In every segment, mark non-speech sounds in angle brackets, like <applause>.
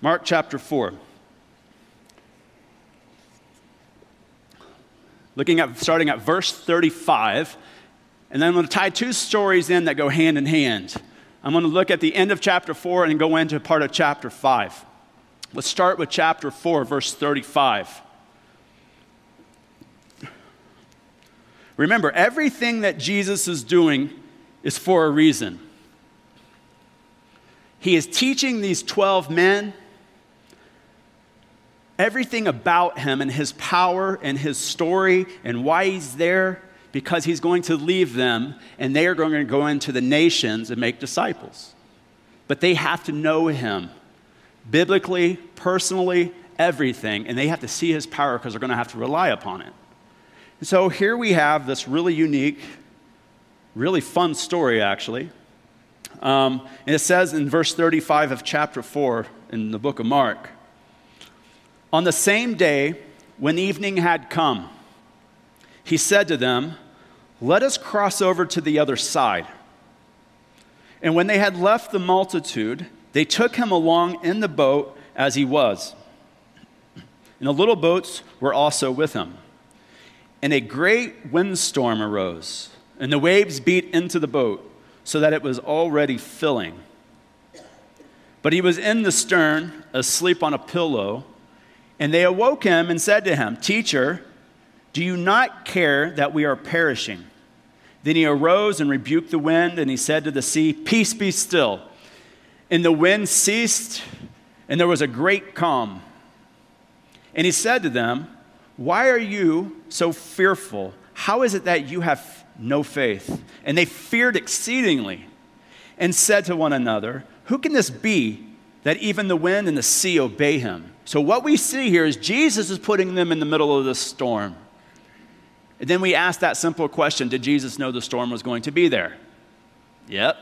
Mark chapter 4. Looking at starting at verse 35, and then I'm going to tie two stories in that go hand in hand. I'm going to look at the end of chapter 4 and go into part of chapter 5. Let's start with chapter 4, verse 35. Remember, everything that Jesus is doing is for a reason. He is teaching these 12 men everything about him and his power and his story and why he's there because he's going to leave them and they are going to go into the nations and make disciples. But they have to know him biblically, personally, everything, and they have to see his power because they're going to have to rely upon it. And so here we have this really unique, really fun story, actually. Um, and it says in verse 35 of chapter 4 in the book of Mark On the same day, when evening had come, he said to them, Let us cross over to the other side. And when they had left the multitude, they took him along in the boat as he was. And the little boats were also with him. And a great windstorm arose, and the waves beat into the boat, so that it was already filling. But he was in the stern, asleep on a pillow, and they awoke him and said to him, Teacher, do you not care that we are perishing? Then he arose and rebuked the wind, and he said to the sea, Peace be still. And the wind ceased, and there was a great calm. And he said to them, Why are you so fearful? How is it that you have no faith? And they feared exceedingly and said to one another, Who can this be that even the wind and the sea obey him? So, what we see here is Jesus is putting them in the middle of the storm. And then we ask that simple question Did Jesus know the storm was going to be there? Yep.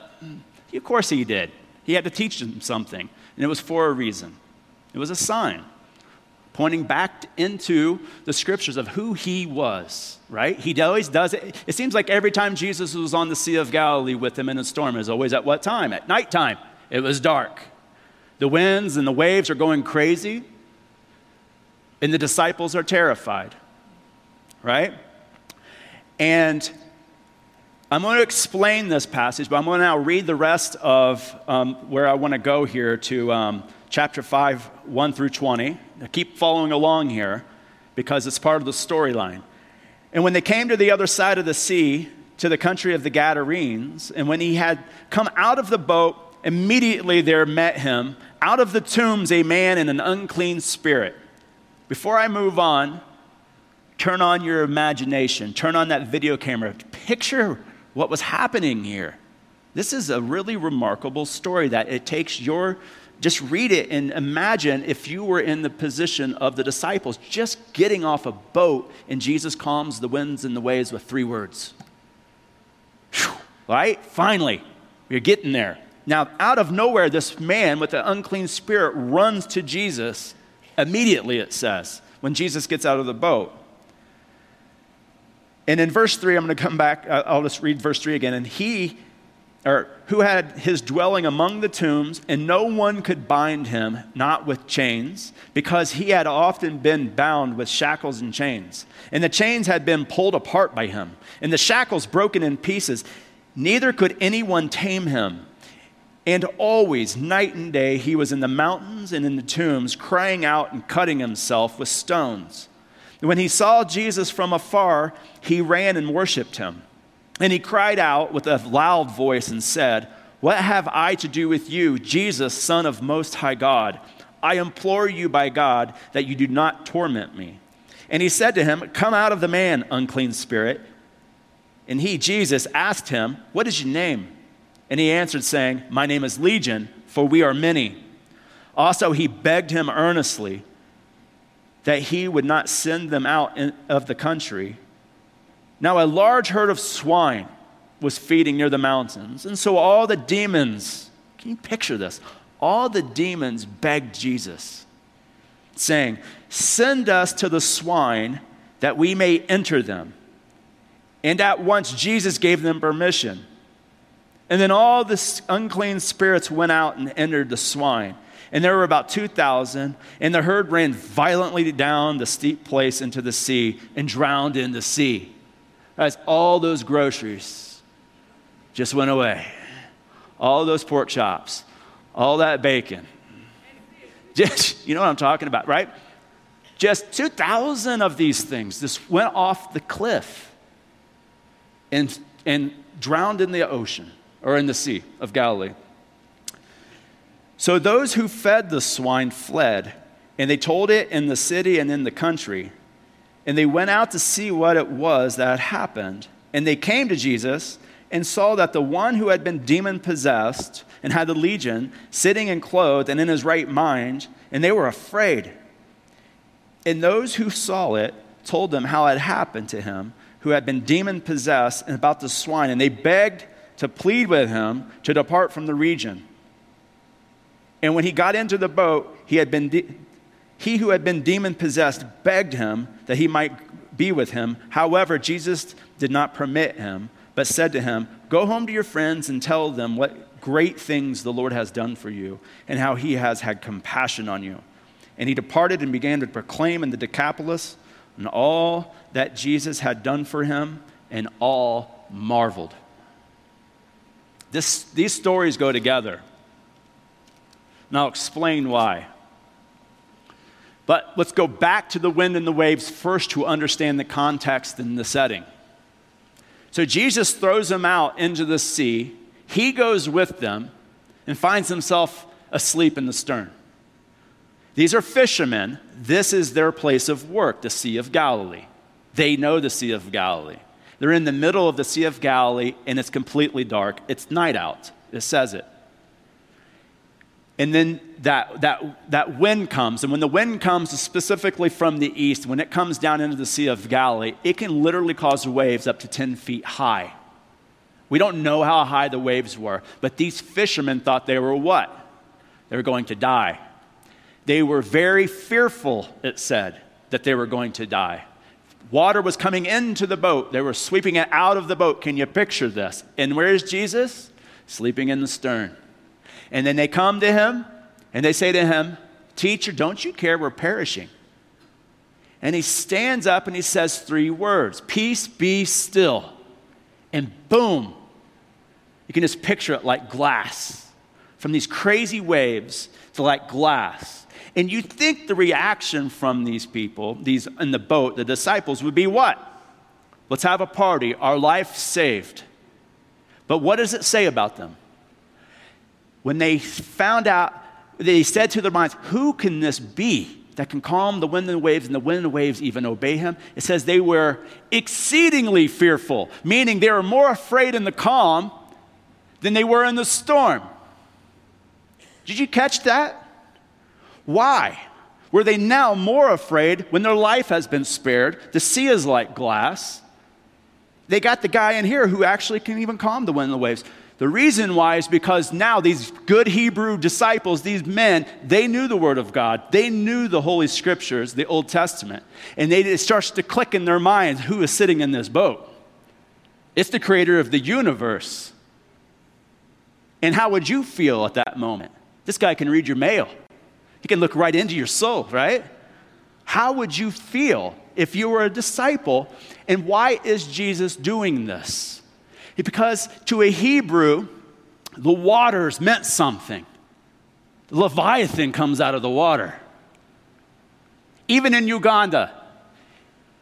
Of course he did. He had to teach them something, and it was for a reason. It was a sign pointing back into the scriptures of who he was, right? He always does it. It seems like every time Jesus was on the Sea of Galilee with them in a storm, it was always at what time? At nighttime. It was dark. The winds and the waves are going crazy, and the disciples are terrified, right? And I'm going to explain this passage, but I'm going to now read the rest of um, where I want to go here to um, chapter 5, 1 through 20. Now keep following along here because it's part of the storyline. And when they came to the other side of the sea, to the country of the Gadarenes, and when he had come out of the boat, immediately there met him out of the tombs a man in an unclean spirit. Before I move on, turn on your imagination, turn on that video camera, picture what was happening here. This is a really remarkable story that it takes your, just read it and imagine if you were in the position of the disciples, just getting off a boat and Jesus calms the winds and the waves with three words. Whew, right? Finally, we're getting there. Now, out of nowhere, this man with the unclean spirit runs to Jesus immediately, it says, when Jesus gets out of the boat. And in verse 3, I'm going to come back, uh, I'll just read verse 3 again. And he, or who had his dwelling among the tombs, and no one could bind him, not with chains, because he had often been bound with shackles and chains. And the chains had been pulled apart by him, and the shackles broken in pieces. Neither could anyone tame him. And always, night and day, he was in the mountains and in the tombs, crying out and cutting himself with stones. When he saw Jesus from afar, he ran and worshiped him. And he cried out with a loud voice and said, What have I to do with you, Jesus, Son of Most High God? I implore you by God that you do not torment me. And he said to him, Come out of the man, unclean spirit. And he, Jesus, asked him, What is your name? And he answered, saying, My name is Legion, for we are many. Also, he begged him earnestly that he would not send them out in, of the country. Now, a large herd of swine was feeding near the mountains. And so all the demons, can you picture this? All the demons begged Jesus, saying, Send us to the swine that we may enter them. And at once Jesus gave them permission. And then all the unclean spirits went out and entered the swine And there were about 2,000, and the herd ran violently down the steep place into the sea and drowned in the sea. Guys, all those groceries just went away. All those pork chops, all that bacon. Just, <laughs> you know what I'm talking about, right? Just 2,000 of these things just went off the cliff and, and drowned in the ocean or in the Sea of Galilee. So those who fed the swine fled, and they told it in the city and in the country. And they went out to see what it was that had happened. And they came to Jesus and saw that the one who had been demon possessed and had the legion sitting and clothed and in his right mind, and they were afraid. And those who saw it told them how it happened to him who had been demon possessed and about the swine, and they begged to plead with him to depart from the region. And when he got into the boat, he, had been de- he who had been demon possessed begged him that he might be with him. However, Jesus did not permit him, but said to him, Go home to your friends and tell them what great things the Lord has done for you and how he has had compassion on you. And he departed and began to proclaim in the Decapolis and all that Jesus had done for him, and all marveled. This, these stories go together. And I'll explain why. But let's go back to the wind and the waves first to understand the context and the setting. So Jesus throws them out into the sea. He goes with them and finds himself asleep in the stern. These are fishermen. This is their place of work, the Sea of Galilee. They know the Sea of Galilee. They're in the middle of the Sea of Galilee and it's completely dark. It's night out. It says it. And then that, that, that wind comes. And when the wind comes specifically from the east, when it comes down into the Sea of Galilee, it can literally cause waves up to 10 feet high. We don't know how high the waves were, but these fishermen thought they were what? They were going to die. They were very fearful, it said, that they were going to die. Water was coming into the boat. They were sweeping it out of the boat. Can you picture this? And where is Jesus? Sleeping in the stern. And then they come to him and they say to him, Teacher, don't you care? We're perishing. And he stands up and he says three words Peace be still. And boom, you can just picture it like glass. From these crazy waves to like glass. And you think the reaction from these people, these in the boat, the disciples, would be what? Let's have a party, our life saved. But what does it say about them? when they found out, they said to their minds, Who can this be that can calm the wind and the waves, and the wind and the waves even obey him? It says they were exceedingly fearful, meaning they were more afraid in the calm than they were in the storm. Did you catch that? Why? Were they now more afraid when their life has been spared? The sea is like glass. They got the guy in here who actually can even calm the wind and the waves. The reason why is because now these good Hebrew disciples, these men, they knew the Word of God. They knew the Holy Scriptures, the Old Testament. And they, it starts to click in their minds who is sitting in this boat. It's the creator of the universe. And how would you feel at that moment? This guy can read your mail, he can look right into your soul, right? How would you feel if you were a disciple? And why is Jesus doing this? Because to a Hebrew, the waters meant something. The Leviathan comes out of the water. Even in Uganda,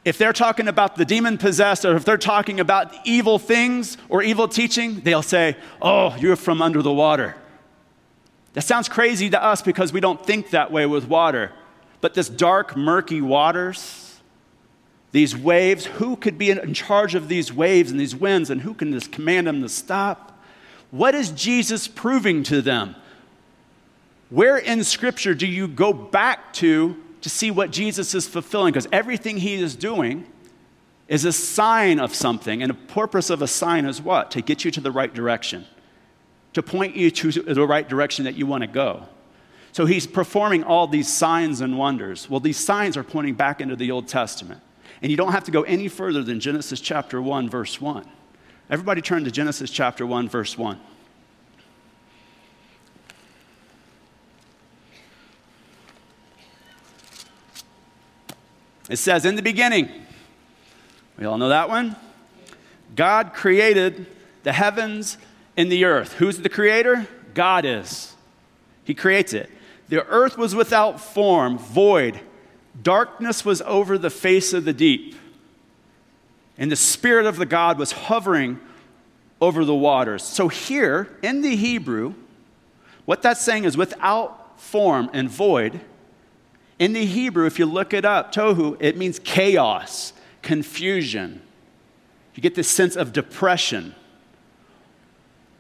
if they're talking about the demon possessed or if they're talking about evil things or evil teaching, they'll say, Oh, you're from under the water. That sounds crazy to us because we don't think that way with water. But this dark, murky waters, these waves, who could be in charge of these waves and these winds, and who can just command them to stop? What is Jesus proving to them? Where in Scripture do you go back to to see what Jesus is fulfilling? Because everything he is doing is a sign of something, and the purpose of a sign is what? To get you to the right direction, to point you to the right direction that you want to go. So he's performing all these signs and wonders. Well, these signs are pointing back into the Old Testament. And you don't have to go any further than Genesis chapter 1, verse 1. Everybody turn to Genesis chapter 1, verse 1. It says, In the beginning, we all know that one. God created the heavens and the earth. Who's the creator? God is. He creates it. The earth was without form, void. Darkness was over the face of the deep. And the Spirit of the God was hovering over the waters. So, here in the Hebrew, what that's saying is without form and void. In the Hebrew, if you look it up, tohu, it means chaos, confusion. You get this sense of depression.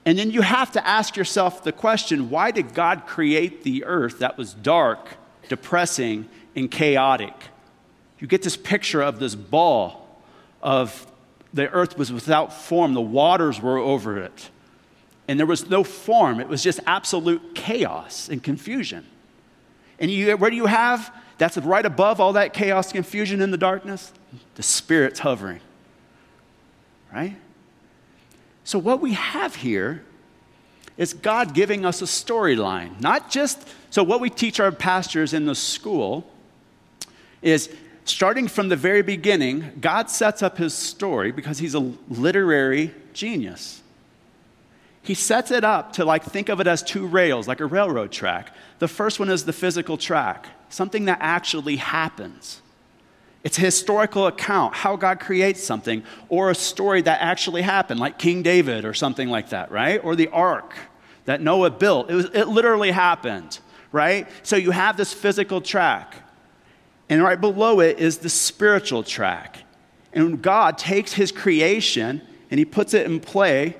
And then you have to ask yourself the question why did God create the earth that was dark, depressing, and chaotic? You get this picture of this ball of the earth was without form, the waters were over it. And there was no form, it was just absolute chaos and confusion. And you, where do you have? That's right above all that chaos, confusion, and the darkness. The Spirit's hovering. Right? So, what we have here is God giving us a storyline. Not just, so what we teach our pastors in the school is starting from the very beginning, God sets up his story because he's a literary genius. He sets it up to like think of it as two rails, like a railroad track. The first one is the physical track, something that actually happens. It's a historical account, how God creates something, or a story that actually happened, like King David or something like that, right? Or the ark that Noah built. It, was, it literally happened, right? So you have this physical track. And right below it is the spiritual track. And God takes his creation and he puts it in play,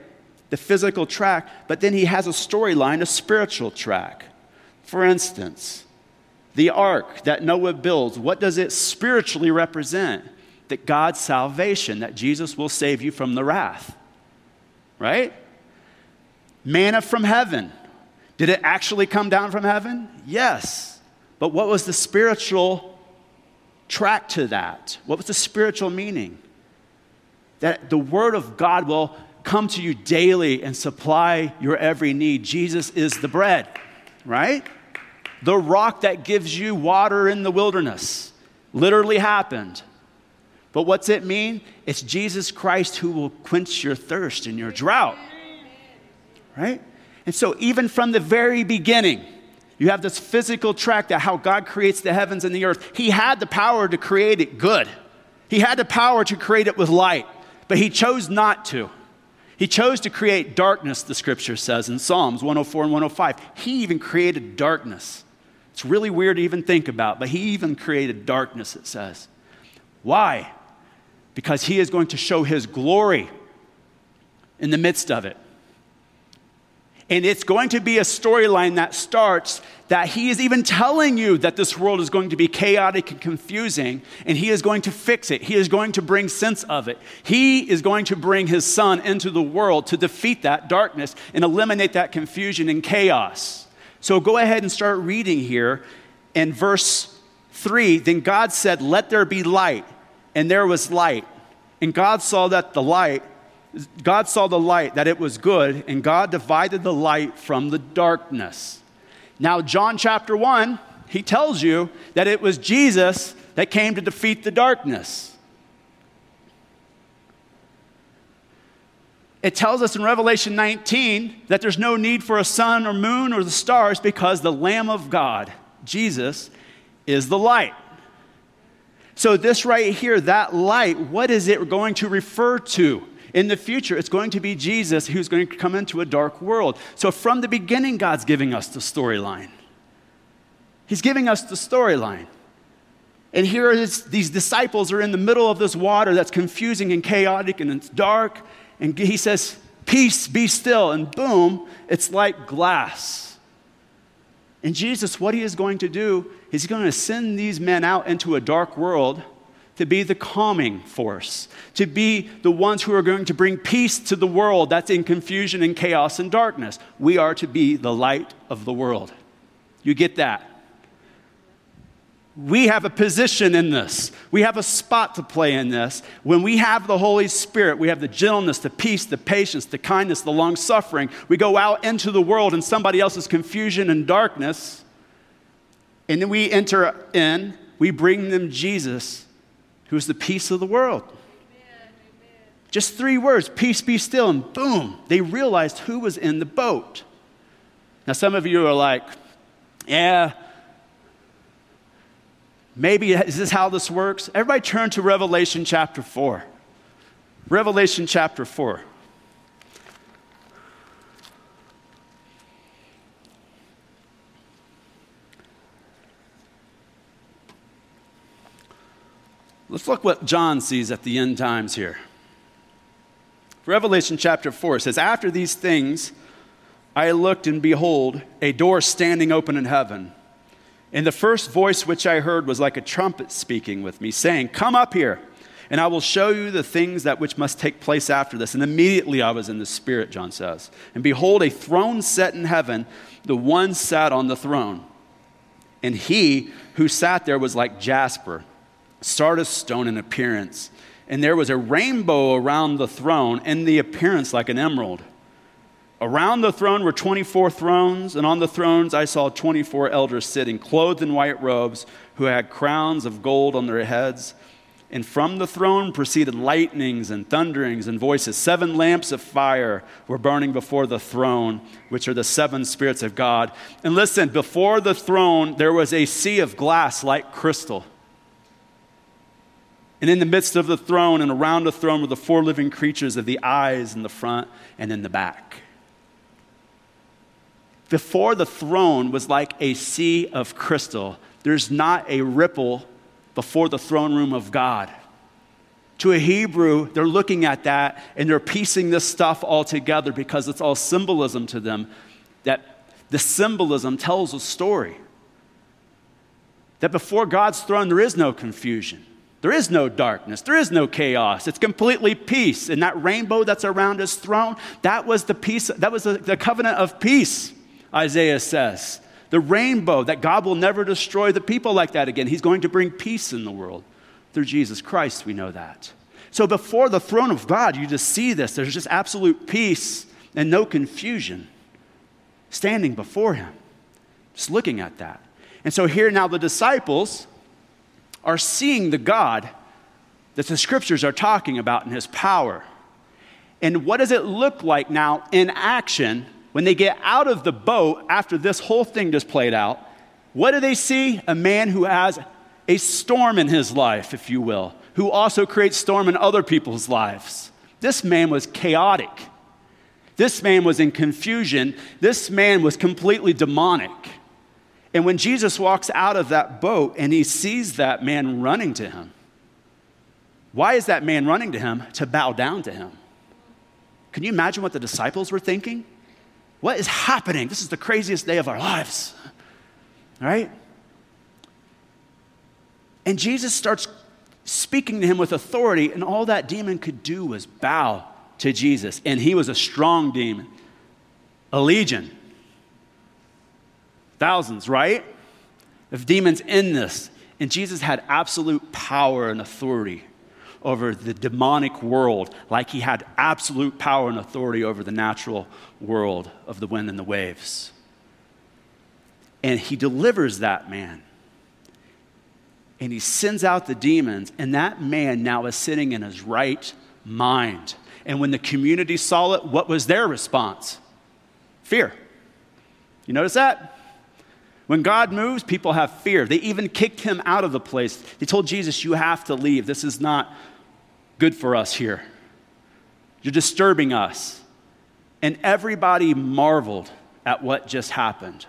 the physical track, but then he has a storyline, a spiritual track. For instance, the ark that Noah builds, what does it spiritually represent? That God's salvation, that Jesus will save you from the wrath. Right? Manna from heaven. Did it actually come down from heaven? Yes. But what was the spiritual track to that? What was the spiritual meaning? That the Word of God will come to you daily and supply your every need. Jesus is the bread, right? The rock that gives you water in the wilderness literally happened. But what's it mean? It's Jesus Christ who will quench your thirst and your drought. Right? And so, even from the very beginning, you have this physical track that how God creates the heavens and the earth. He had the power to create it good, He had the power to create it with light, but He chose not to. He chose to create darkness, the scripture says in Psalms 104 and 105. He even created darkness. It's really weird to even think about, but he even created darkness, it says. Why? Because he is going to show his glory in the midst of it. And it's going to be a storyline that starts that he is even telling you that this world is going to be chaotic and confusing, and he is going to fix it. He is going to bring sense of it. He is going to bring his son into the world to defeat that darkness and eliminate that confusion and chaos. So go ahead and start reading here. In verse 3, then God said, Let there be light. And there was light. And God saw that the light, God saw the light, that it was good, and God divided the light from the darkness. Now, John chapter 1, he tells you that it was Jesus that came to defeat the darkness. It tells us in Revelation 19 that there's no need for a sun or moon or the stars because the Lamb of God, Jesus, is the light. So, this right here, that light, what is it going to refer to? In the future, it's going to be Jesus who's going to come into a dark world. So, from the beginning, God's giving us the storyline. He's giving us the storyline. And here is, these disciples are in the middle of this water that's confusing and chaotic and it's dark and he says, Peace, be still. And boom, it's like glass. And Jesus, what he is going to do is he's going to send these men out into a dark world to be the calming force, to be the ones who are going to bring peace to the world that's in confusion and chaos and darkness. We are to be the light of the world. You get that? We have a position in this. We have a spot to play in this. When we have the Holy Spirit, we have the gentleness, the peace, the patience, the kindness, the long suffering. We go out into the world in somebody else's confusion and darkness, and then we enter in, we bring them Jesus who's the peace of the world. Just three words peace be still, and boom, they realized who was in the boat. Now, some of you are like, yeah, maybe is this how this works? Everybody turn to Revelation chapter 4. Revelation chapter 4. Let's look what John sees at the end times here. Revelation chapter 4 says, After these things, I looked, and behold, a door standing open in heaven. And the first voice which I heard was like a trumpet speaking with me, saying, Come up here, and I will show you the things that which must take place after this. And immediately I was in the Spirit, John says. And behold, a throne set in heaven, the one sat on the throne. And he who sat there was like jasper sardis stone in appearance. And there was a rainbow around the throne, and the appearance like an emerald. Around the throne were 24 thrones, and on the thrones I saw 24 elders sitting, clothed in white robes, who had crowns of gold on their heads. And from the throne proceeded lightnings and thunderings and voices. Seven lamps of fire were burning before the throne, which are the seven spirits of God. And listen, before the throne there was a sea of glass like crystal. And in the midst of the throne and around the throne were the four living creatures of the eyes in the front and in the back. Before the throne was like a sea of crystal. There's not a ripple before the throne room of God. To a Hebrew, they're looking at that and they're piecing this stuff all together because it's all symbolism to them. That the symbolism tells a story. That before God's throne, there is no confusion. There is no darkness. There is no chaos. It's completely peace. And that rainbow that's around his throne, that was the peace, that was the, the covenant of peace, Isaiah says. The rainbow, that God will never destroy the people like that again. He's going to bring peace in the world. Through Jesus Christ, we know that. So before the throne of God, you just see this. There's just absolute peace and no confusion standing before him, just looking at that. And so here now the disciples, are seeing the God that the scriptures are talking about in his power. And what does it look like now in action when they get out of the boat after this whole thing just played out? What do they see? A man who has a storm in his life, if you will, who also creates storm in other people's lives. This man was chaotic. This man was in confusion. This man was completely demonic. And when Jesus walks out of that boat and he sees that man running to him, why is that man running to him? To bow down to him. Can you imagine what the disciples were thinking? What is happening? This is the craziest day of our lives. All right? And Jesus starts speaking to him with authority, and all that demon could do was bow to Jesus. And he was a strong demon, a legion thousands, right? Of demons in this. And Jesus had absolute power and authority over the demonic world, like he had absolute power and authority over the natural world of the wind and the waves. And he delivers that man. And he sends out the demons, and that man now is sitting in his right mind. And when the community saw it, what was their response? Fear. You notice that? When God moves, people have fear. They even kicked him out of the place. They told Jesus, You have to leave. This is not good for us here. You're disturbing us. And everybody marveled at what just happened.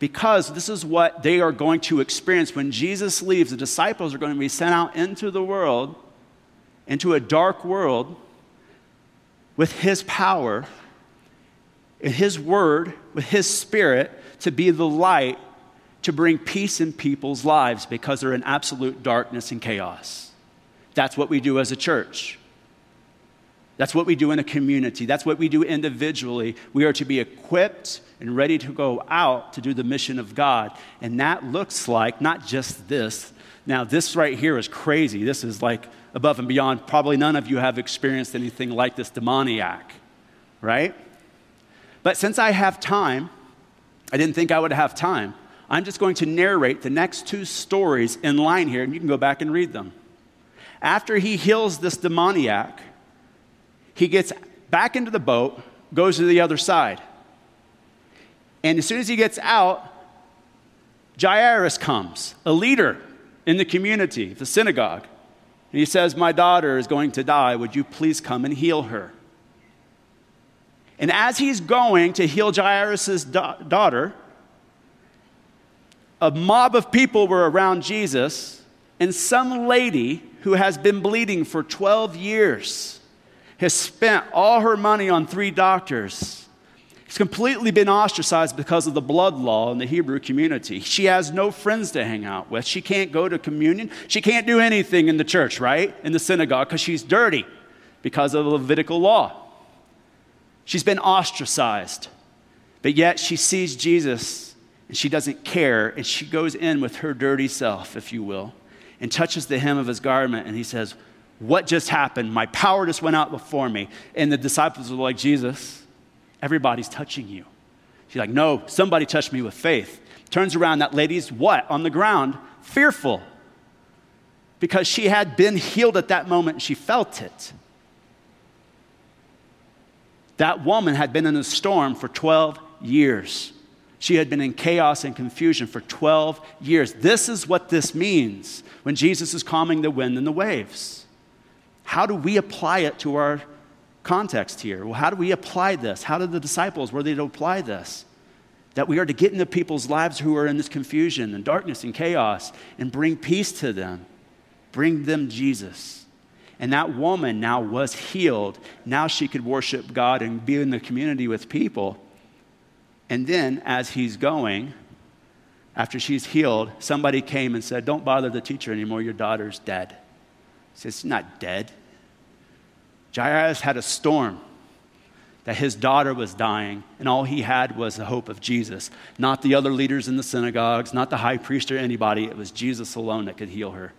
Because this is what they are going to experience. When Jesus leaves, the disciples are going to be sent out into the world, into a dark world, with his power, in his word, with his spirit to be the light to bring peace in people's lives because they're in absolute darkness and chaos. That's what we do as a church. That's what we do in a community. That's what we do individually. We are to be equipped and ready to go out to do the mission of God. And that looks like not just this. Now, this right here is crazy. This is like above and beyond. Probably none of you have experienced anything like this demoniac, right? But since I have time, I didn't think I would have time. I'm just going to narrate the next two stories in line here, and you can go back and read them. After he heals this demoniac, he gets back into the boat, goes to the other side. And as soon as he gets out, Jairus comes, a leader in the community, the synagogue. And he says, My daughter is going to die. Would you please come and heal her? And as he's going to heal Jairus' da- daughter, a mob of people were around Jesus, and some lady who has been bleeding for 12 years has spent all her money on three doctors She's completely been ostracized because of the blood law in the Hebrew community. She has no friends to hang out with. She can't go to communion. She can't do anything in the church, right? In the synagogue, because she's dirty because of the Levitical law. She's been ostracized. But yet she sees Jesus and she doesn't care, and she goes in with her dirty self, if you will, and touches the hem of his garment, and he says, What just happened? My power just went out before me. And the disciples were like, Jesus, Everybody's touching you. She's like, No, somebody touched me with faith. Turns around, that lady's what? On the ground, fearful. Because she had been healed at that moment and she felt it. That woman had been in a storm for 12 years. She had been in chaos and confusion for 12 years. This is what this means when Jesus is calming the wind and the waves. How do we apply it to our context here. Well, how do we apply this? How did the disciples, were they to apply this? That we are to get into people's lives who are in this confusion and darkness and chaos and bring peace to them, bring them Jesus. And that woman now was healed. Now she could worship God and be in the community with people. And then, as he's going, after she's healed, somebody came and said, Don't bother the teacher anymore, your daughter's dead. He says, She's not dead. Jairus had a storm that his daughter was dying, and all he had was the hope of Jesus. Not the other leaders in the synagogues, not the high priest or anybody. It was Jesus alone that could heal her.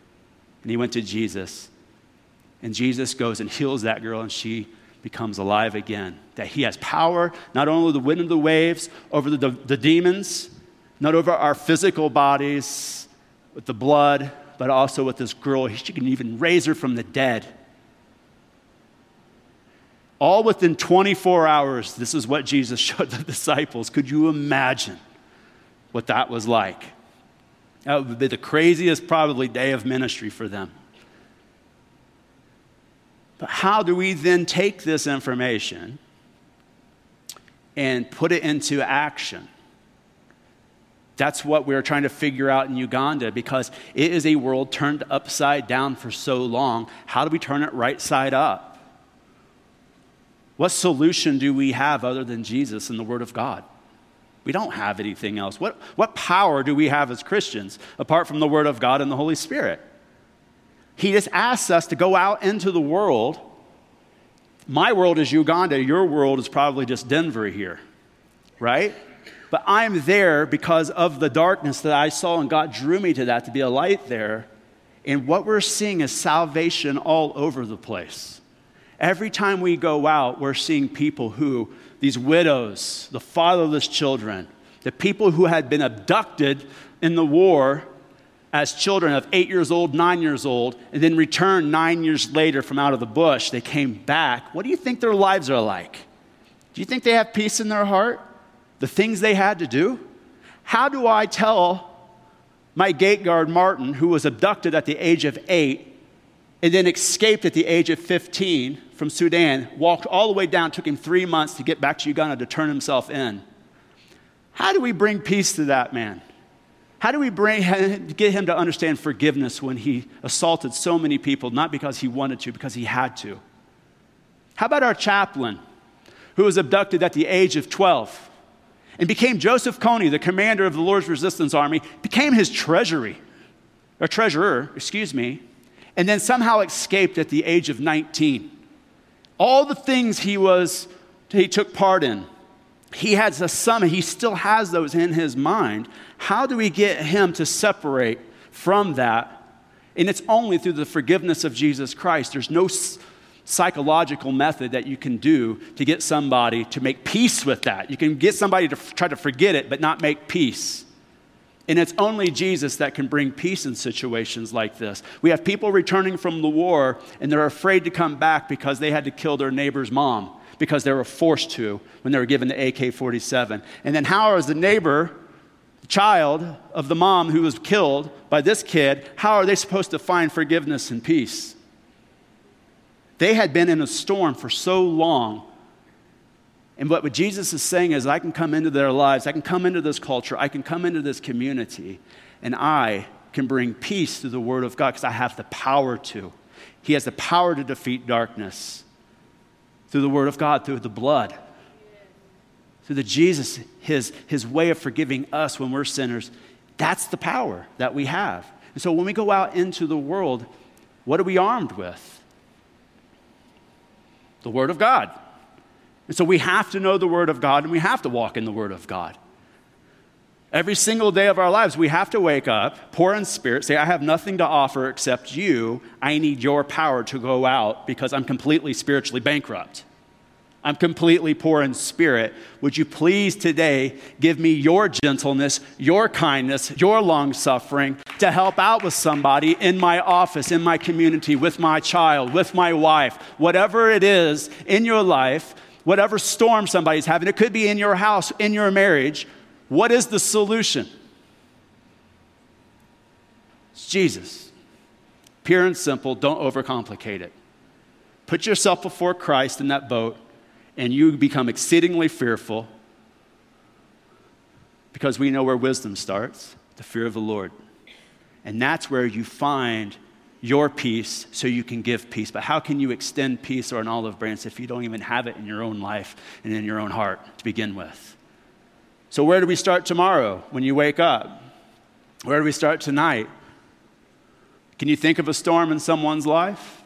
And he went to Jesus. And Jesus goes and heals that girl, and she becomes alive again. That he has power, not only the wind and the waves, over the, the, the demons, not over our physical bodies with the blood, but also with this girl. She can even raise her from the dead all within 24 hours, this is what Jesus <laughs> showed the disciples. Could you imagine what that was like? That would be the craziest, probably, day of ministry for them. But how do we then take this information and put it into action? That's what we're trying to figure out in Uganda because it is a world turned upside down for so long. How do we turn it right side up? What solution do we have other than Jesus and the Word of God? We don't have anything else. What, what power do we have as Christians apart from the Word of God and the Holy Spirit? He just asks us to go out into the world. My world is Uganda, your world is probably just Denver here, right? But I'm there because of the darkness that I saw, and God drew me to that to be a light there. And what we're seeing is salvation all over the place. Every time we go out, we're seeing people who, these widows, the fatherless children, the people who had been abducted in the war as children of eight years old, nine years old, and then returned nine years later from out of the bush. They came back. What do you think their lives are like? Do you think they have peace in their heart? The things they had to do? How do I tell my gate guard, Martin, who was abducted at the age of eight and then escaped at the age of 15 from Sudan, walked all the way down, took him three months to get back to Uganda to turn himself in. How do we bring peace to that man? How do we bring, get him to understand forgiveness when he assaulted so many people, not because he wanted to, because he had to? How about our chaplain who was abducted at the age of 12 and became Joseph Kony, the commander of the Lord's Resistance Army, became his treasury, or treasurer, excuse me, and then somehow escaped at the age of 19? all the things he was he took part in he has a son he still has those in his mind. How do we get him to separate from that? And it's only through the forgiveness of jesus christ. There's no psychological method that you can do to get somebody to make peace with that. You can get somebody to try to forget it but not make peace. And it's only Jesus that can bring peace in situations like this. We have people returning from the war and they're afraid to come back because they had to kill their neighbor's mom because they were forced to when they were given the AK 47. And then, how is the neighbor, child of the mom who was killed by this kid, how are they supposed to find forgiveness and peace? They had been in a storm for so long and what Jesus is saying is, I can come into their lives, I can come into this culture, I can come into this community, and I can bring peace through the Word of God because I have the power to. He has the power to defeat darkness through the Word of God, through the blood, through the Jesus, his, his way of forgiving us when we're sinners. That's the power that we have. And so when we go out into the world, what are we armed with? The Word of God. And so we have to know the Word of God and we have to walk in the Word of God. Every single day of our lives, we have to wake up, poor in spirit, say, I have nothing to offer except you. I need your power to go out because I'm completely spiritually bankrupt. I'm completely poor in spirit. Would you please today give me your gentleness, your kindness, your long suffering to help out with somebody in my office, in my community, with my child, with my wife, whatever it is in your life whatever storm somebody's having, it could be in your house, in your marriage. What is the solution? It's Jesus. Pure and simple, don't overcomplicate it. Put yourself before Christ in that boat, and you become exceedingly fearful because we know where wisdom starts the fear of the Lord. And that's where you find your peace so you can give peace. But how can you extend peace or an olive branch if you don't even have it in your own life and in your own heart to begin with? So, where do we start tomorrow when you wake up? Where do we start tonight? Can you think of a storm in someone's life?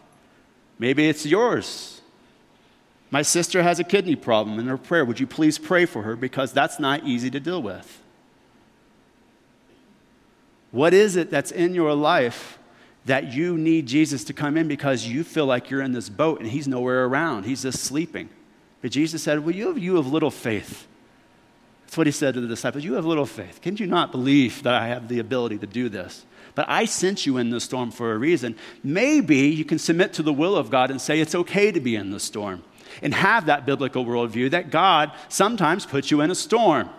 Maybe it's yours. My sister has a kidney problem in her prayer. Would you please pray for her? Because that's not easy to deal with. What is it that's in your life that you need Jesus to come in because you feel like you're in this boat and he's nowhere around. He's just sleeping. But Jesus said, Well, you have, you have little faith. That's what he said to the disciples. You have little faith. Can you not believe that I have the ability to do this? But I sent you in the storm for a reason. Maybe you can submit to the will of God and say it's okay to be in the storm and have that biblical worldview that God sometimes puts you in a storm.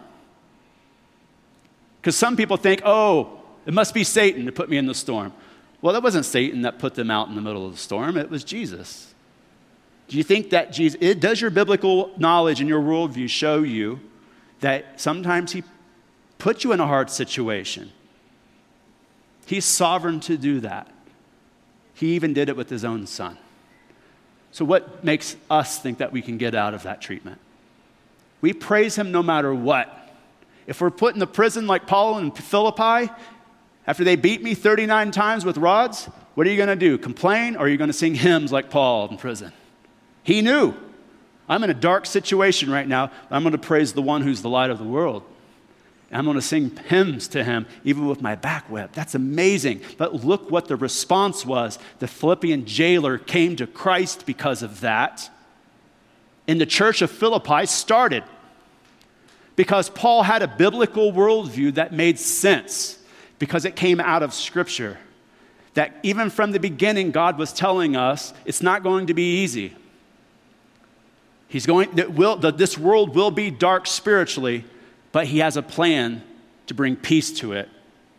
Because some people think, oh, it must be Satan to put me in the storm. Well, that wasn't Satan that put them out in the middle of the storm, it was Jesus. Do you think that Jesus, does your biblical knowledge and your worldview show you that sometimes He puts you in a hard situation? He's sovereign to do that. He even did it with His own Son. So, what makes us think that we can get out of that treatment? We praise Him no matter what. If we're put in the prison like Paul in Philippi, after they beat me 39 times with rods, what are you going to do? Complain or are you going to sing hymns like Paul in prison? He knew. I'm in a dark situation right now. I'm going to praise the one who's the light of the world. I'm going to sing hymns to him, even with my back whip. That's amazing. But look what the response was. The Philippian jailer came to Christ because of that. And the church of Philippi started because Paul had a biblical worldview that made sense because it came out of Scripture. That even from the beginning, God was telling us it's not going to be easy. He's going, that, will, that this world will be dark spiritually, but He has a plan to bring peace to it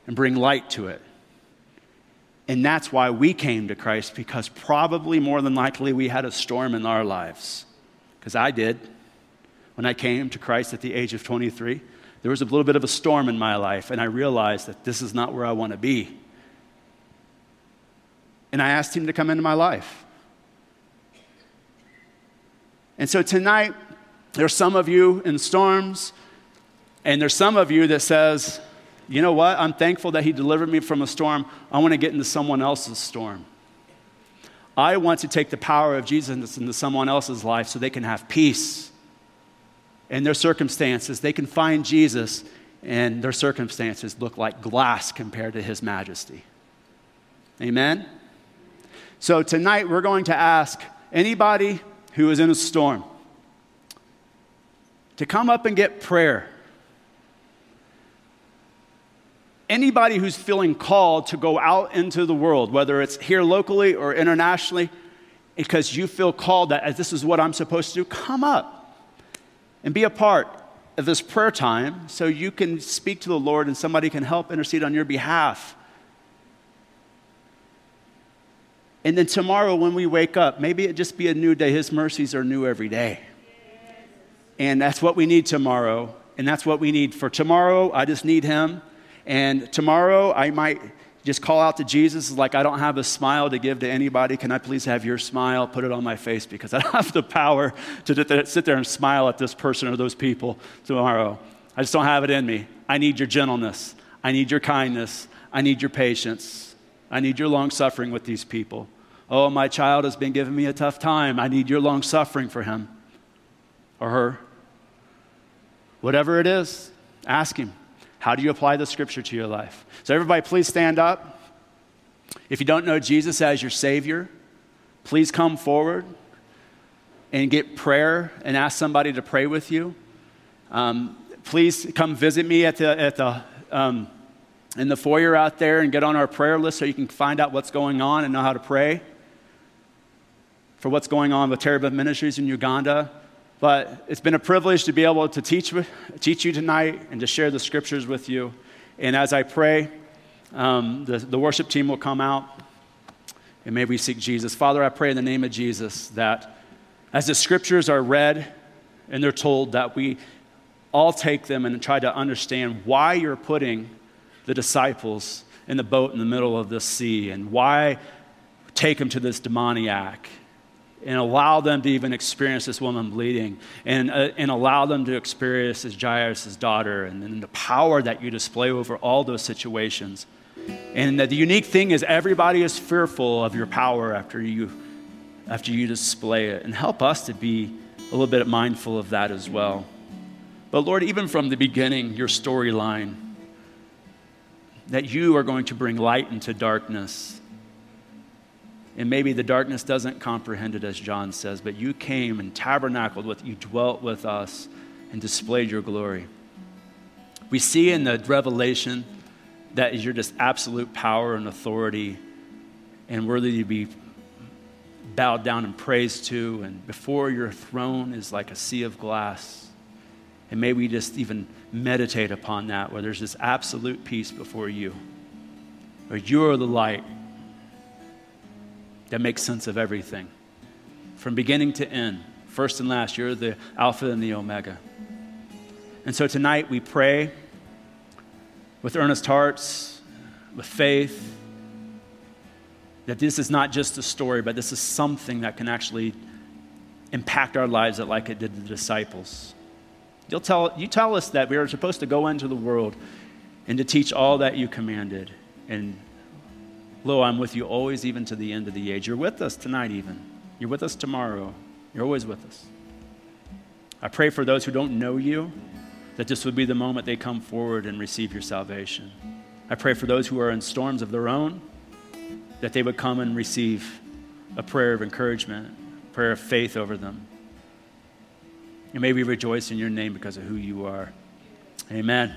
and bring light to it. And that's why we came to Christ, because probably more than likely we had a storm in our lives. Because I did. When I came to Christ at the age of 23, there was a little bit of a storm in my life, and I realized that this is not where I want to be. And I asked Him to come into my life. And so tonight, there's some of you in storms, and there's some of you that says, you know what? I'm thankful that He delivered me from a storm. I want to get into someone else's storm. I want to take the power of Jesus into someone else's life so they can have peace in their circumstances, they can find Jesus and their circumstances look like glass compared to his majesty. Amen? So tonight we're going to ask anybody who is in a storm to come up and get prayer. anybody who's feeling called to go out into the world, whether it's here locally or internationally, because you feel called that as this is what I'm supposed to do, come up and be a part of this prayer time so you can speak to the Lord and somebody can help intercede on your behalf. And then tomorrow, when we wake up, maybe it just be a new day. His mercies are new every day. And that's what we need tomorrow. And that's what we need for tomorrow. I just need Him. And tomorrow, I might just call out to Jesus, like, I don't have a smile to give to anybody. Can I please have your smile? Put it on my face because I don't <laughs> have the power to sit there and smile at this person or those people tomorrow. I just don't have it in me. I need your gentleness. I need your kindness. I need your patience. I need your long suffering with these people. Oh, my child has been giving me a tough time. I need your long suffering for him or her. Whatever it is, ask him. How do you apply the scripture to your life? So, everybody, please stand up. If you don't know Jesus as your Savior, please come forward and get prayer and ask somebody to pray with you. Um, please come visit me at the, at the, um, in the foyer out there and get on our prayer list so you can find out what's going on and know how to pray for what's going on with Terebinth Ministries in Uganda. But it's been a privilege to be able to teach, teach you tonight and to share the scriptures with you. And as I pray, um, the, the worship team will come out and may we seek Jesus. Father, I pray in the name of Jesus that as the scriptures are read and they're told, that we all take them and try to understand why you're putting the disciples in the boat in the middle of the sea and why take them to this demoniac and allow them to even experience this woman bleeding and, uh, and allow them to experience as Jairus' daughter and, and the power that you display over all those situations. And the unique thing is everybody is fearful of your power after you, after you display it. And help us to be a little bit mindful of that as well. But Lord, even from the beginning, your storyline, that you are going to bring light into darkness and maybe the darkness doesn't comprehend it, as John says, but you came and tabernacled with, you dwelt with us and displayed your glory. We see in the revelation that is your just absolute power and authority and worthy to be bowed down and praised to. And before your throne is like a sea of glass. And may we just even meditate upon that, where there's this absolute peace before you, where you are the light that makes sense of everything. From beginning to end, first and last, you're the Alpha and the Omega. And so tonight we pray with earnest hearts, with faith, that this is not just a story, but this is something that can actually impact our lives like it did the disciples. You'll tell, you tell us that we are supposed to go into the world and to teach all that you commanded. And Lo, I'm with you always, even to the end of the age. You're with us tonight, even. You're with us tomorrow. You're always with us. I pray for those who don't know you that this would be the moment they come forward and receive your salvation. I pray for those who are in storms of their own that they would come and receive a prayer of encouragement, a prayer of faith over them. And may we rejoice in your name because of who you are. Amen.